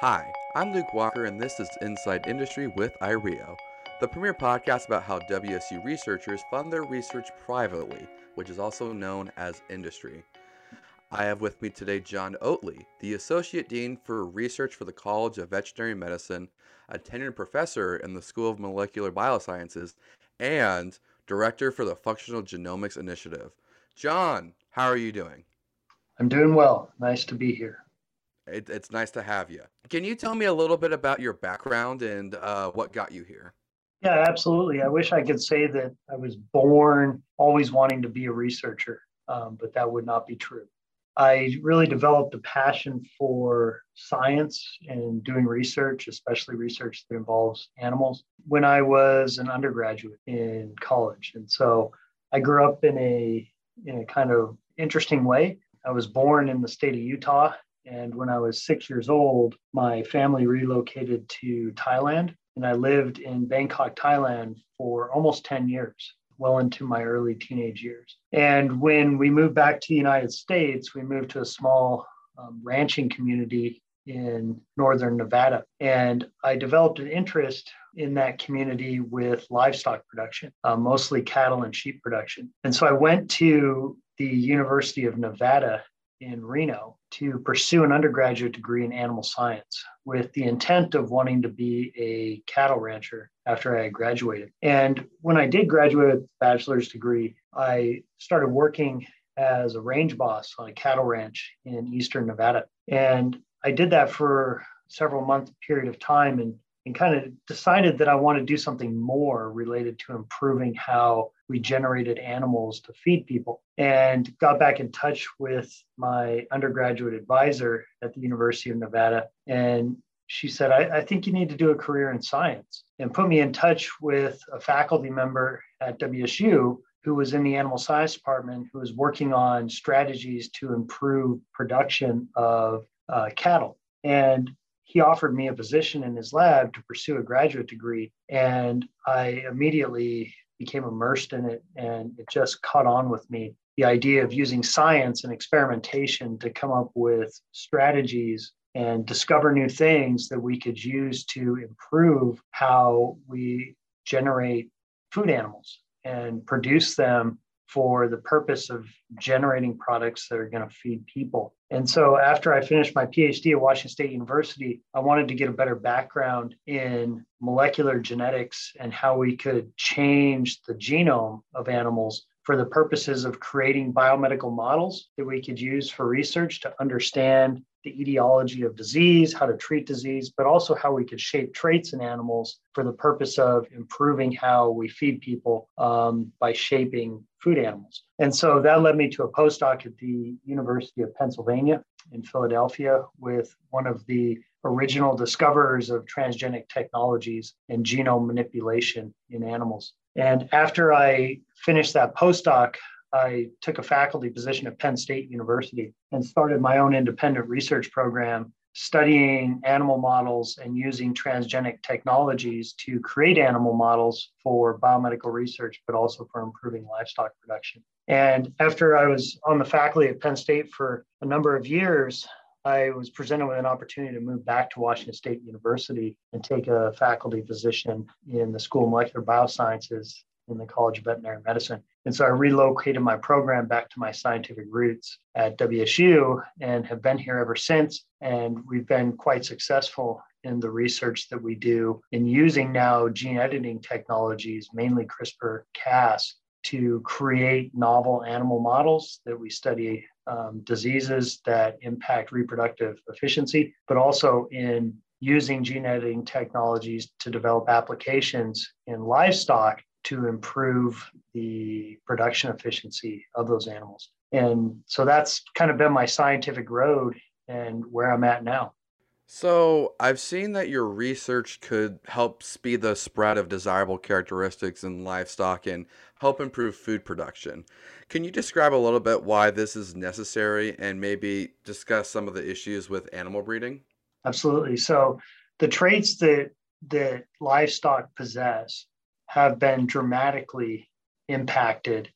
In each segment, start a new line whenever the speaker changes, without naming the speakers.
Hi, I'm Luke Walker, and this is Inside Industry with IREO, the premier podcast about how WSU researchers fund their research privately, which is also known as industry. I have with me today John Oatley, the Associate Dean for Research for the College of Veterinary Medicine, a tenured professor in the School of Molecular Biosciences, and Director for the Functional Genomics Initiative. John, how are you doing?
I'm doing well. Nice to be here.
It, it's nice to have you. Can you tell me a little bit about your background and uh, what got you here?
Yeah, absolutely. I wish I could say that I was born always wanting to be a researcher, um, but that would not be true. I really developed a passion for science and doing research, especially research that involves animals, when I was an undergraduate in college. And so I grew up in a in a kind of interesting way. I was born in the state of Utah and when I was six years old, my family relocated to Thailand. And I lived in Bangkok, Thailand for almost 10 years, well into my early teenage years. And when we moved back to the United States, we moved to a small um, ranching community in northern Nevada. And I developed an interest in that community with livestock production, uh, mostly cattle and sheep production. And so I went to the University of Nevada in Reno to pursue an undergraduate degree in animal science with the intent of wanting to be a cattle rancher after I graduated. And when I did graduate with a bachelor's degree, I started working as a range boss on a cattle ranch in eastern Nevada. And I did that for several month period of time and and kind of decided that I want to do something more related to improving how we generated animals to feed people. And got back in touch with my undergraduate advisor at the University of Nevada. And she said, I, I, think you need to do a career in science and put me in touch with a faculty member at WSU who was in the animal science department who was working on strategies to improve production of uh, cattle. And he offered me a position in his lab to pursue a graduate degree. And I immediately became immersed in it and it just caught on with me. The idea of using science and experimentation to come up with strategies and discover new things that we could use to improve how we generate food animals and produce them for the purpose of generating products that are going to feed people. And so after I finished my PhD at Washington State University, I wanted to get a better background in molecular genetics and how we could change the genome of animals for the purposes of creating biomedical models that we could use for research to understand the etiology of disease, how to treat disease, but also how we could shape traits in animals for the purpose of improving how we feed people um, by shaping food animals. And so that led me to a postdoc at the University of Pennsylvania in Philadelphia with one of the original discoverers of transgenic technologies and genome manipulation in animals. And after I finished that postdoc, I took a faculty position at Penn State University and started my own independent research program studying animal models and using transgenic technologies to create animal models for biomedical research, but also for improving livestock production. And after I was on the faculty at Penn State for a number of years, I was presented with an opportunity to move back to Washington State University and take a faculty position in the School of Molecular Biosciences in the College of Veterinary Medicine. And so I relocated my program back to my scientific roots at WSU and have been here ever since. And we've been quite successful in the research that we do in using now gene editing technologies, mainly CRISPR Cas, to create novel animal models that we study um, diseases that impact reproductive efficiency, but also in using gene editing technologies to develop applications in livestock to improve the production efficiency of those animals. And so that's kind of been my scientific road and where I'm at now.
So, I've seen that your research could help speed the spread of desirable characteristics in livestock and help improve food production. Can you describe a little bit why this is necessary and maybe discuss some of the issues with animal breeding?
Absolutely. So, the traits that that livestock possess have been dramatically impacted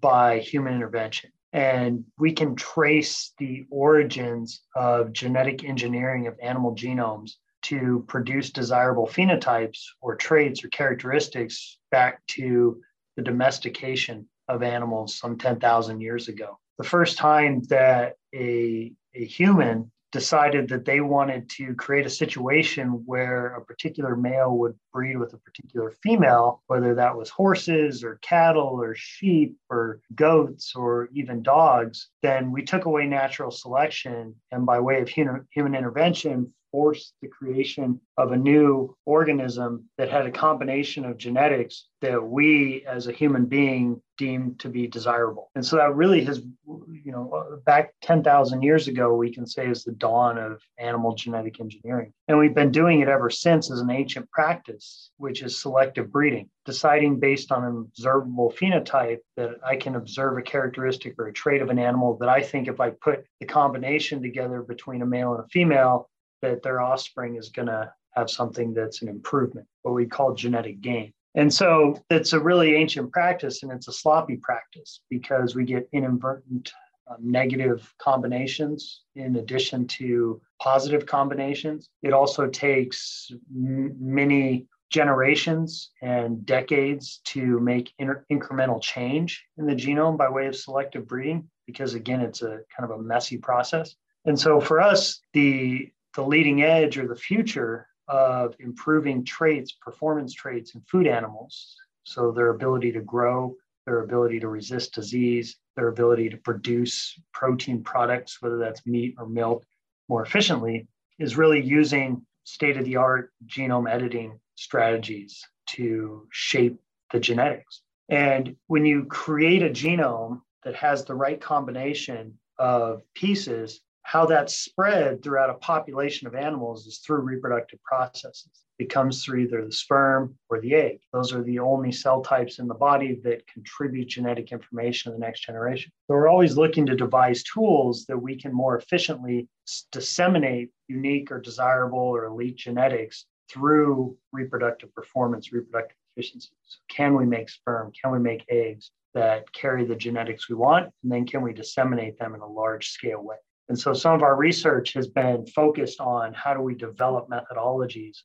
by human intervention. And we can trace the origins of genetic engineering of animal genomes to produce desirable phenotypes or traits or characteristics back to the domestication of animals some 10,000 years ago. The first time that a, a human decided that they wanted to create a situation where a particular male would breed with a particular female, whether that was horses or cattle or sheep or goats or even dogs, then we took away natural selection. And by way of human, human intervention forced the creation of a new organism that had a combination of genetics that we as a human being deemed to be desirable. And so that really has, you know, back 10,000 years ago, we can say is the dawn of animal genetic engineering. And we've been doing it ever since as an ancient practice, which is selective breeding, deciding based on an observable phenotype that I can observe a characteristic or a trait of an animal that I think if I put the combination together between a male and a female, that their offspring is going to have something that's an improvement, what we call genetic gain. And so it's a really ancient practice and it's a sloppy practice because we get inadvertent um, negative combinations in addition to positive combinations. It also takes m- many generations and decades to make inter- incremental change in the genome by way of selective breeding because again it's a kind of a messy process and so for us the the leading edge or the future of improving traits, performance traits in food animals. So their ability to grow, their ability to resist disease, their ability to produce protein products, whether that's meat or milk, more efficiently, is really using state of the art genome editing strategies to shape the genetics. And when you create a genome that has the right combination of pieces, how that's spread throughout a population of animals is through reproductive processes. It comes through either the sperm or the egg. Those are the only cell types in the body that contribute genetic information to the next generation. So we're always looking to devise tools that we can more efficiently disseminate unique or desirable or elite genetics through reproductive performance, reproductive efficiency. So can we make sperm? Can we make eggs that carry the genetics we want? And then can we disseminate them in a large scale way? And so some of our research has been focused on how do we develop methodologies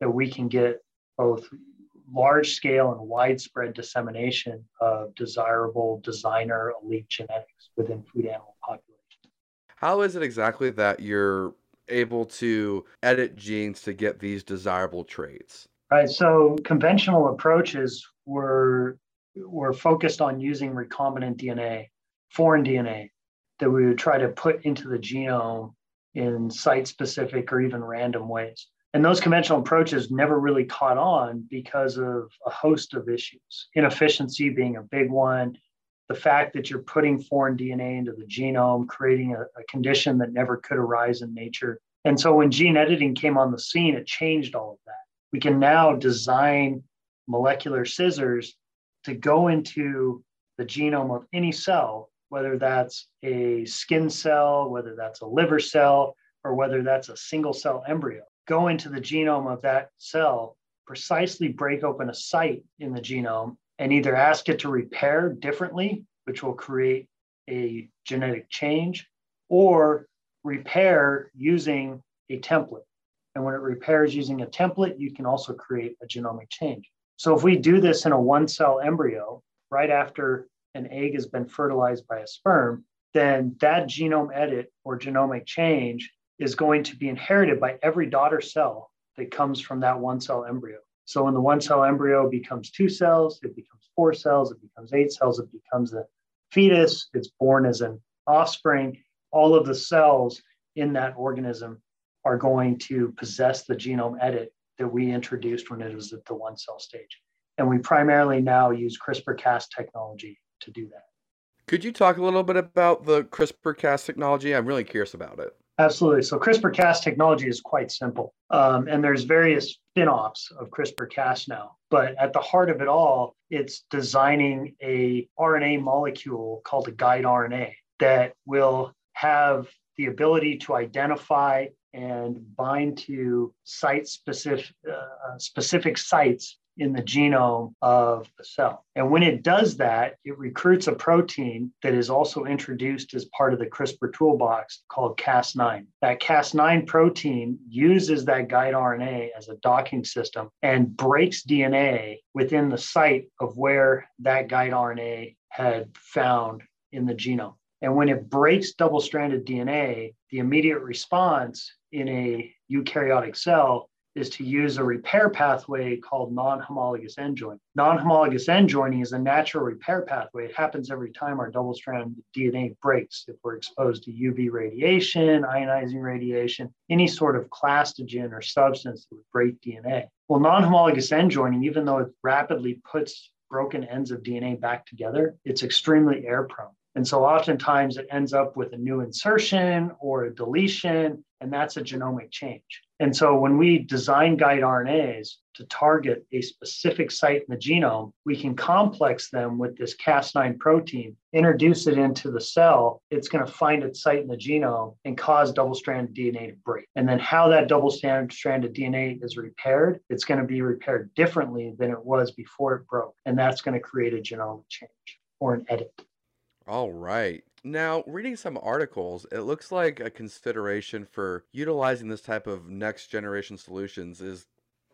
that we can get both large scale and widespread dissemination of desirable designer elite genetics within food animal populations.
How is it exactly that you're able to edit genes to get these desirable traits?
Right. So conventional approaches were were focused on using recombinant DNA, foreign DNA, that we would try to put into the genome in site specific or even random ways. And those conventional approaches never really caught on because of a host of issues, inefficiency being a big one, the fact that you're putting foreign DNA into the genome, creating a, a, condition that never could arise in nature. And so when gene editing came on the scene, it changed all of that. We can now design molecular scissors to go into the genome of any cell whether that's a skin cell, whether that's a liver cell, or whether that's a single cell embryo. Go into the genome of that cell, precisely break open a site in the genome, and either ask it to repair differently, which will create a genetic change, or repair using a template. And when it repairs using a template, you can also create a genomic change. So if we do this in a one cell embryo, right after an egg has been fertilized by a sperm, then that genome edit or genomic change is going to be inherited by every daughter cell that comes from that one cell embryo. So when the one cell embryo becomes two cells, it becomes four cells, it becomes eight cells, it becomes a fetus, it's born as an offspring. All of the cells in that organism are going to possess the genome edit that we introduced when it was at the one cell stage. And we primarily now use CRISPR Cas technology to do that.
Could you talk a little bit about the CRISPR Cas technology? I'm really curious about it.
Absolutely. So CRISPR Cas technology is quite simple, um, and there's various spin-offs of CRISPR Cas now. But at the heart of it all, it's designing a RNA molecule called a guide RNA that will have the ability to identify and bind to site specific uh, specific sites in the genome of the cell. And when it does that, it recruits a protein that is also introduced as part of the CRISPR toolbox called Cas9. That Cas9 protein uses that guide RNA as a docking system and breaks DNA within the site of where that guide RNA had found in the genome. And when it breaks double stranded DNA, the immediate response in a eukaryotic cell is to use a repair pathway called non-homologous end joining. Non-homologous end joining is a natural repair pathway. It happens every time our double-strand DNA breaks. If we're exposed to UV radiation, ionizing radiation, any sort of clastogen or substance that would break DNA. Well, non-homologous end joining, even though it rapidly puts broken ends of DNA back together, it's extremely air prone. And so oftentimes it ends up with a new insertion or a deletion, and that's a genomic change. And so when we design guide RNAs to target a specific site in the genome, we can complex them with this Cas9 protein, introduce it into the cell. It's going to find its site in the genome and cause double stranded DNA to break. And then how that double stranded DNA is repaired, it's going to be repaired differently than it was before it broke. And that's going to create a genomic change or an edit.
All right. Now, reading some articles, it looks like a consideration for utilizing this type of next generation solutions is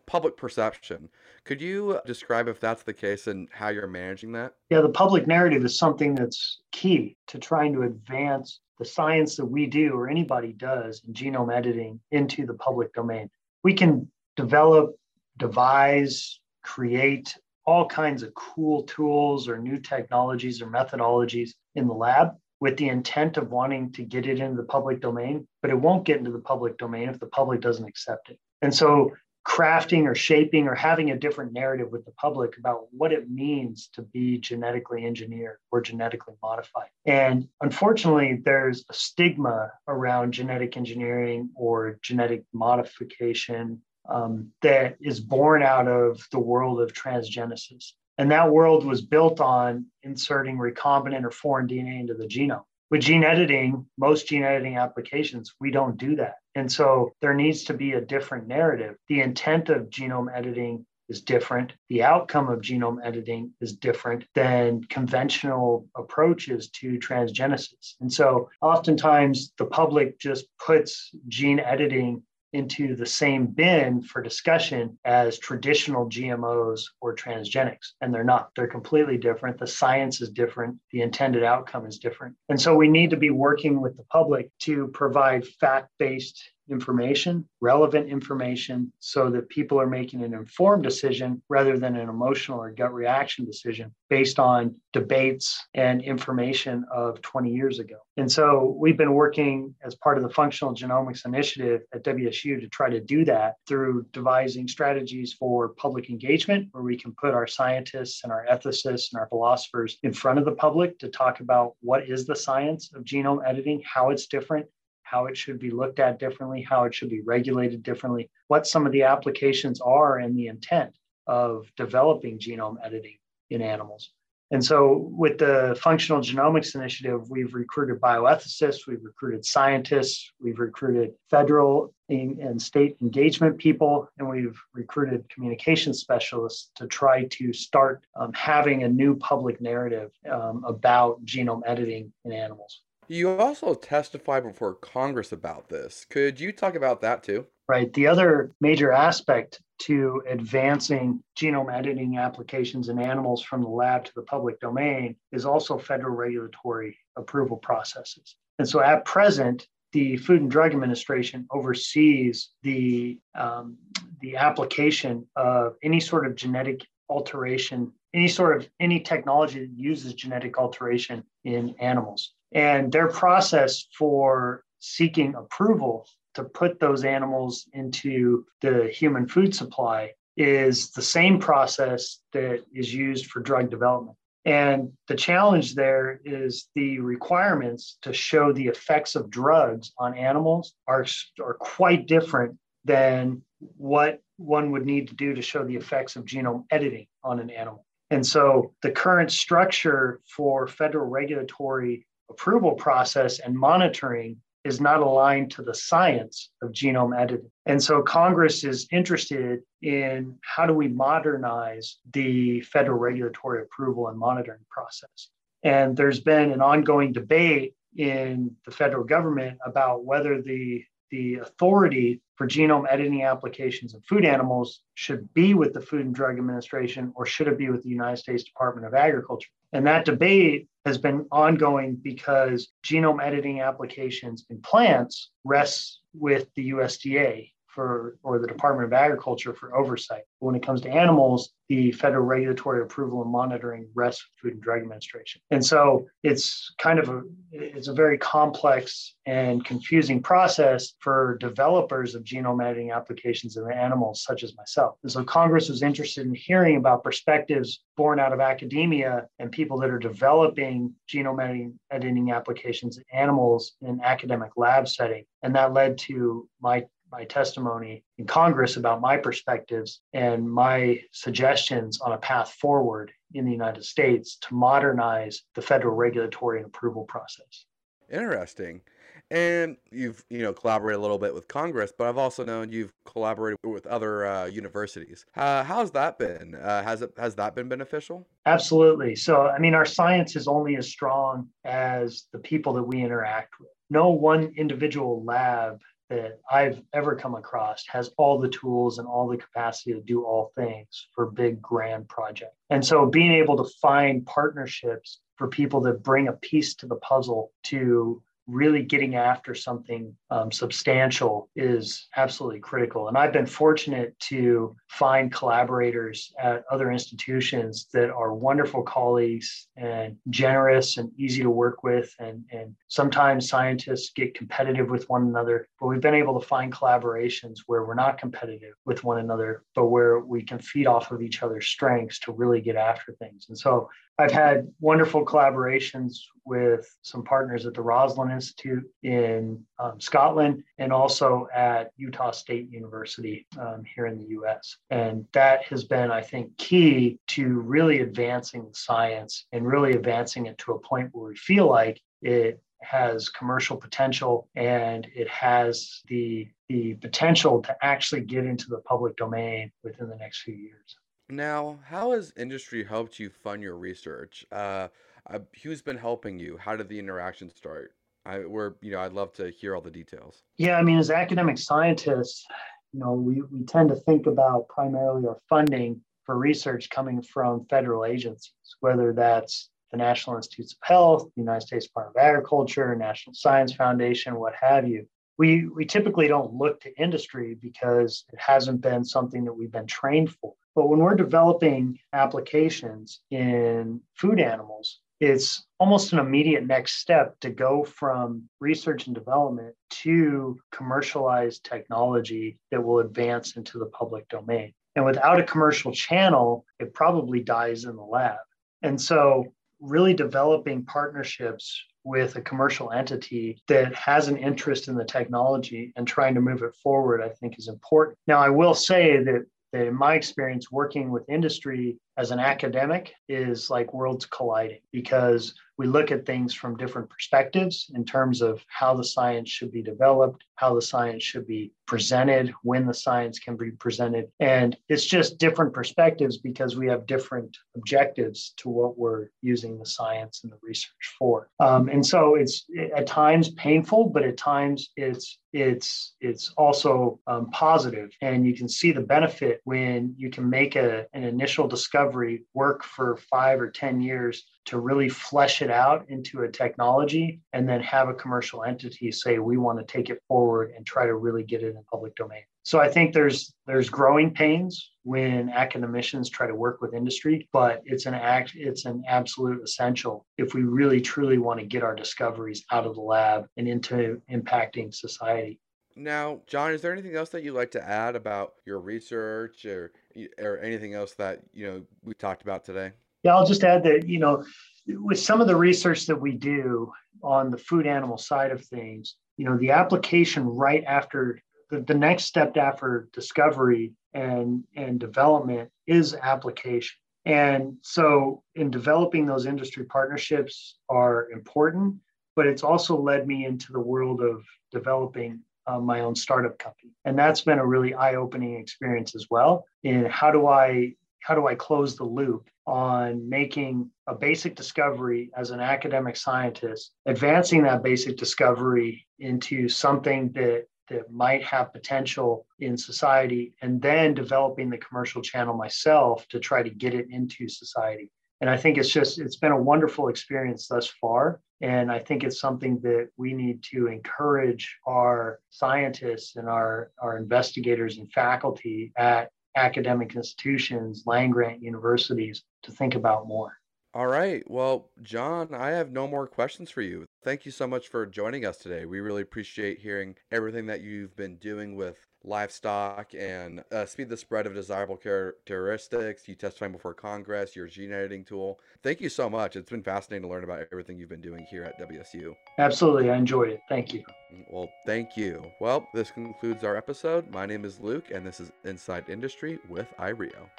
public perception. Could you describe if that's the case and how you're managing that?
Yeah, the public narrative is something that's key to trying to advance the science that we do or anybody does in genome editing into the public domain. We can develop, devise, create all kinds of cool tools or new technologies or methodologies in the lab with the intent of wanting to get it into the public domain, but it won't get into the public domain if the public doesn't accept it. And so crafting or shaping or having a different narrative with the public about what it means to be genetically engineered or genetically modified. And unfortunately, there's a stigma around genetic engineering or genetic modification um, that is born out of the world of transgenesis. And that world was built on inserting recombinant or foreign DNA into the genome. With gene editing, most gene editing applications, we don't do that. And so there needs to be a different narrative. The intent of genome editing is different. The outcome of genome editing is different than conventional approaches to transgenesis. And so oftentimes the public just puts gene editing into the same bin for discussion as traditional GMOs or transgenics. And they're not, they're completely different. The science is different, the intended outcome is different. And so we need to be working with the public to provide fact based information, relevant information, so that people are making an informed decision rather than an emotional or gut reaction decision based on debates and information of 20 years ago. And so we've been working as part of the Functional Genomics Initiative at WSU to try to do that through devising strategies for public engagement, where we can put our scientists and our ethicists and our philosophers in front of the public to talk about what is the science of genome editing, how it's different, how it should be looked at differently, how it should be regulated differently, what some of the applications are, and the intent of developing genome editing in animals. And so, with the Functional Genomics Initiative, we've recruited bioethicists, we've recruited scientists, we've recruited federal and state engagement people, and we've recruited communication specialists to try to start um, having a new public narrative um, about genome editing in animals.
You also testified before Congress about this. Could you talk about that too?
Right. The other major aspect to advancing genome editing applications in animals from the lab to the public domain is also federal regulatory approval processes. And so at present, the Food and Drug Administration oversees the, um, the application of any sort of genetic alteration, any sort of any technology that uses genetic alteration in animals. And their process for seeking approval to put those animals into the human food supply is the same process that is used for drug development. And the challenge there is the requirements to show the effects of drugs on animals are, are quite different than what one would need to do to show the effects of genome editing on an animal. And so the current structure for federal regulatory approval process and monitoring is not aligned to the science of genome editing. And so Congress is interested in how do we modernize the federal regulatory approval and monitoring process. And there's been an ongoing debate in the federal government about whether the the authority for genome editing applications in food animals should be with the Food and Drug Administration or should it be with the United States Department of Agriculture? And that debate has been ongoing because genome editing applications in plants rests with the USDA for or the Department of Agriculture for oversight. When it comes to animals, the federal regulatory approval and monitoring rests with Food and Drug Administration. And so it's kind of a it's a very complex and confusing process for developers of genome editing applications in animals such as myself. And so Congress was interested in hearing about perspectives born out of academia and people that are developing genome editing, editing applications in animals in academic lab setting. And that led to my my testimony in Congress about my perspectives and my suggestions on a path forward in the United States to modernize the federal regulatory and approval process.
Interesting. And you've you know collaborated a little bit with Congress, but I've also known you've collaborated with other uh, universities. Uh, how's that been? Uh, has it has that been beneficial?
Absolutely. So I mean, our science is only as strong as the people that we interact with. No one individual lab that I've ever come across has all the tools and all the capacity to do all things for big grand projects. And so being able to find partnerships for people that bring a piece to the puzzle to really getting after something um, substantial is absolutely critical. And I've been fortunate to find collaborators at other institutions that are wonderful colleagues and generous and easy to work with. And, and sometimes scientists get competitive with one another, but we've been able to find collaborations where we're not competitive with one another, but where we can feed off of each other's strengths to really get after things. And so I've had wonderful collaborations with some partners at the Roslin Institute in um, Scotland and also at Utah State University um, here in the US. And that has been, I think, key to really advancing the science and really advancing it to a point where we feel like it has commercial potential and it has the the potential to actually get into the public domain within the next few years.
Now, how has industry helped you fund your research? Uh, uh, who's been helping you? How did the interaction start? I, we're, you know, I'd love to hear all the details.
Yeah, I mean, as academic scientists, you know, we, we tend to think about primarily our funding for research coming from federal agencies, whether that's the National Institutes of Health, the United States Department of Agriculture, National Science Foundation, what have you we we typically don't look to industry because it hasn't been something that we've been trained for. But when we're developing applications in food animals, it's almost an immediate next step to go from research and development to commercialized technology that will advance into the public domain. And without a commercial channel, it probably dies in the lab. And so, really developing partnerships with a commercial entity that has an interest in the technology and trying to move it forward, I think is important. Now, I will say that, in my experience working with industry as an academic is like worlds colliding because we look at things from different perspectives in terms of how the science should be developed, how the science should be presented, when the science can be presented. And it's just different perspectives because we have different objectives to what we're using the science and the research for. Um, and so it's at times painful, but at times it's it's it's also um, positive and you can see the benefit when you can make a, an initial discovery work for five or ten years to really flesh it out into a technology and then have a commercial entity say we want to take it forward and try to really get it in public domain. So i think there's there's growing pains when academicians try to work with industry but it's an act it's an absolute essential if we really truly want to get our discoveries out of the lab and into impacting society
now john is there anything else that you'd like to add about your research or or anything else that you know we talked about today
yeah, I'll just add that, you know, with some of the research that we do on the food animal side of things, you know, the application right after the, the next step after discovery and, and development is application. And so in developing those industry partnerships are important, but it's also led me into the world of developing uh, my own startup company. And that's been a really eye-opening experience as well. In how do I how do I close the loop on making a basic discovery as an academic scientist, advancing that basic discovery into something that that might have potential in society, and then developing the commercial channel myself to try to get it into society. And I think it's just it's been a wonderful experience thus far. And I think it's something that we need to encourage our scientists and our, our investigators and faculty at academic institutions, land grant universities to think about more.
All right. Well, John, I have no more questions for you. Thank you so much for joining us today. We really appreciate hearing everything that you've been doing with livestock and uh, speed the spread of desirable characteristics. You testifying before Congress, your gene editing tool. Thank you so much. It's been fascinating to learn about everything you've been doing here at WSU.
Absolutely. I enjoyed it. Thank you.
Well, thank you. Well, this concludes our episode. My name is Luke, and this is Inside Industry with IREO.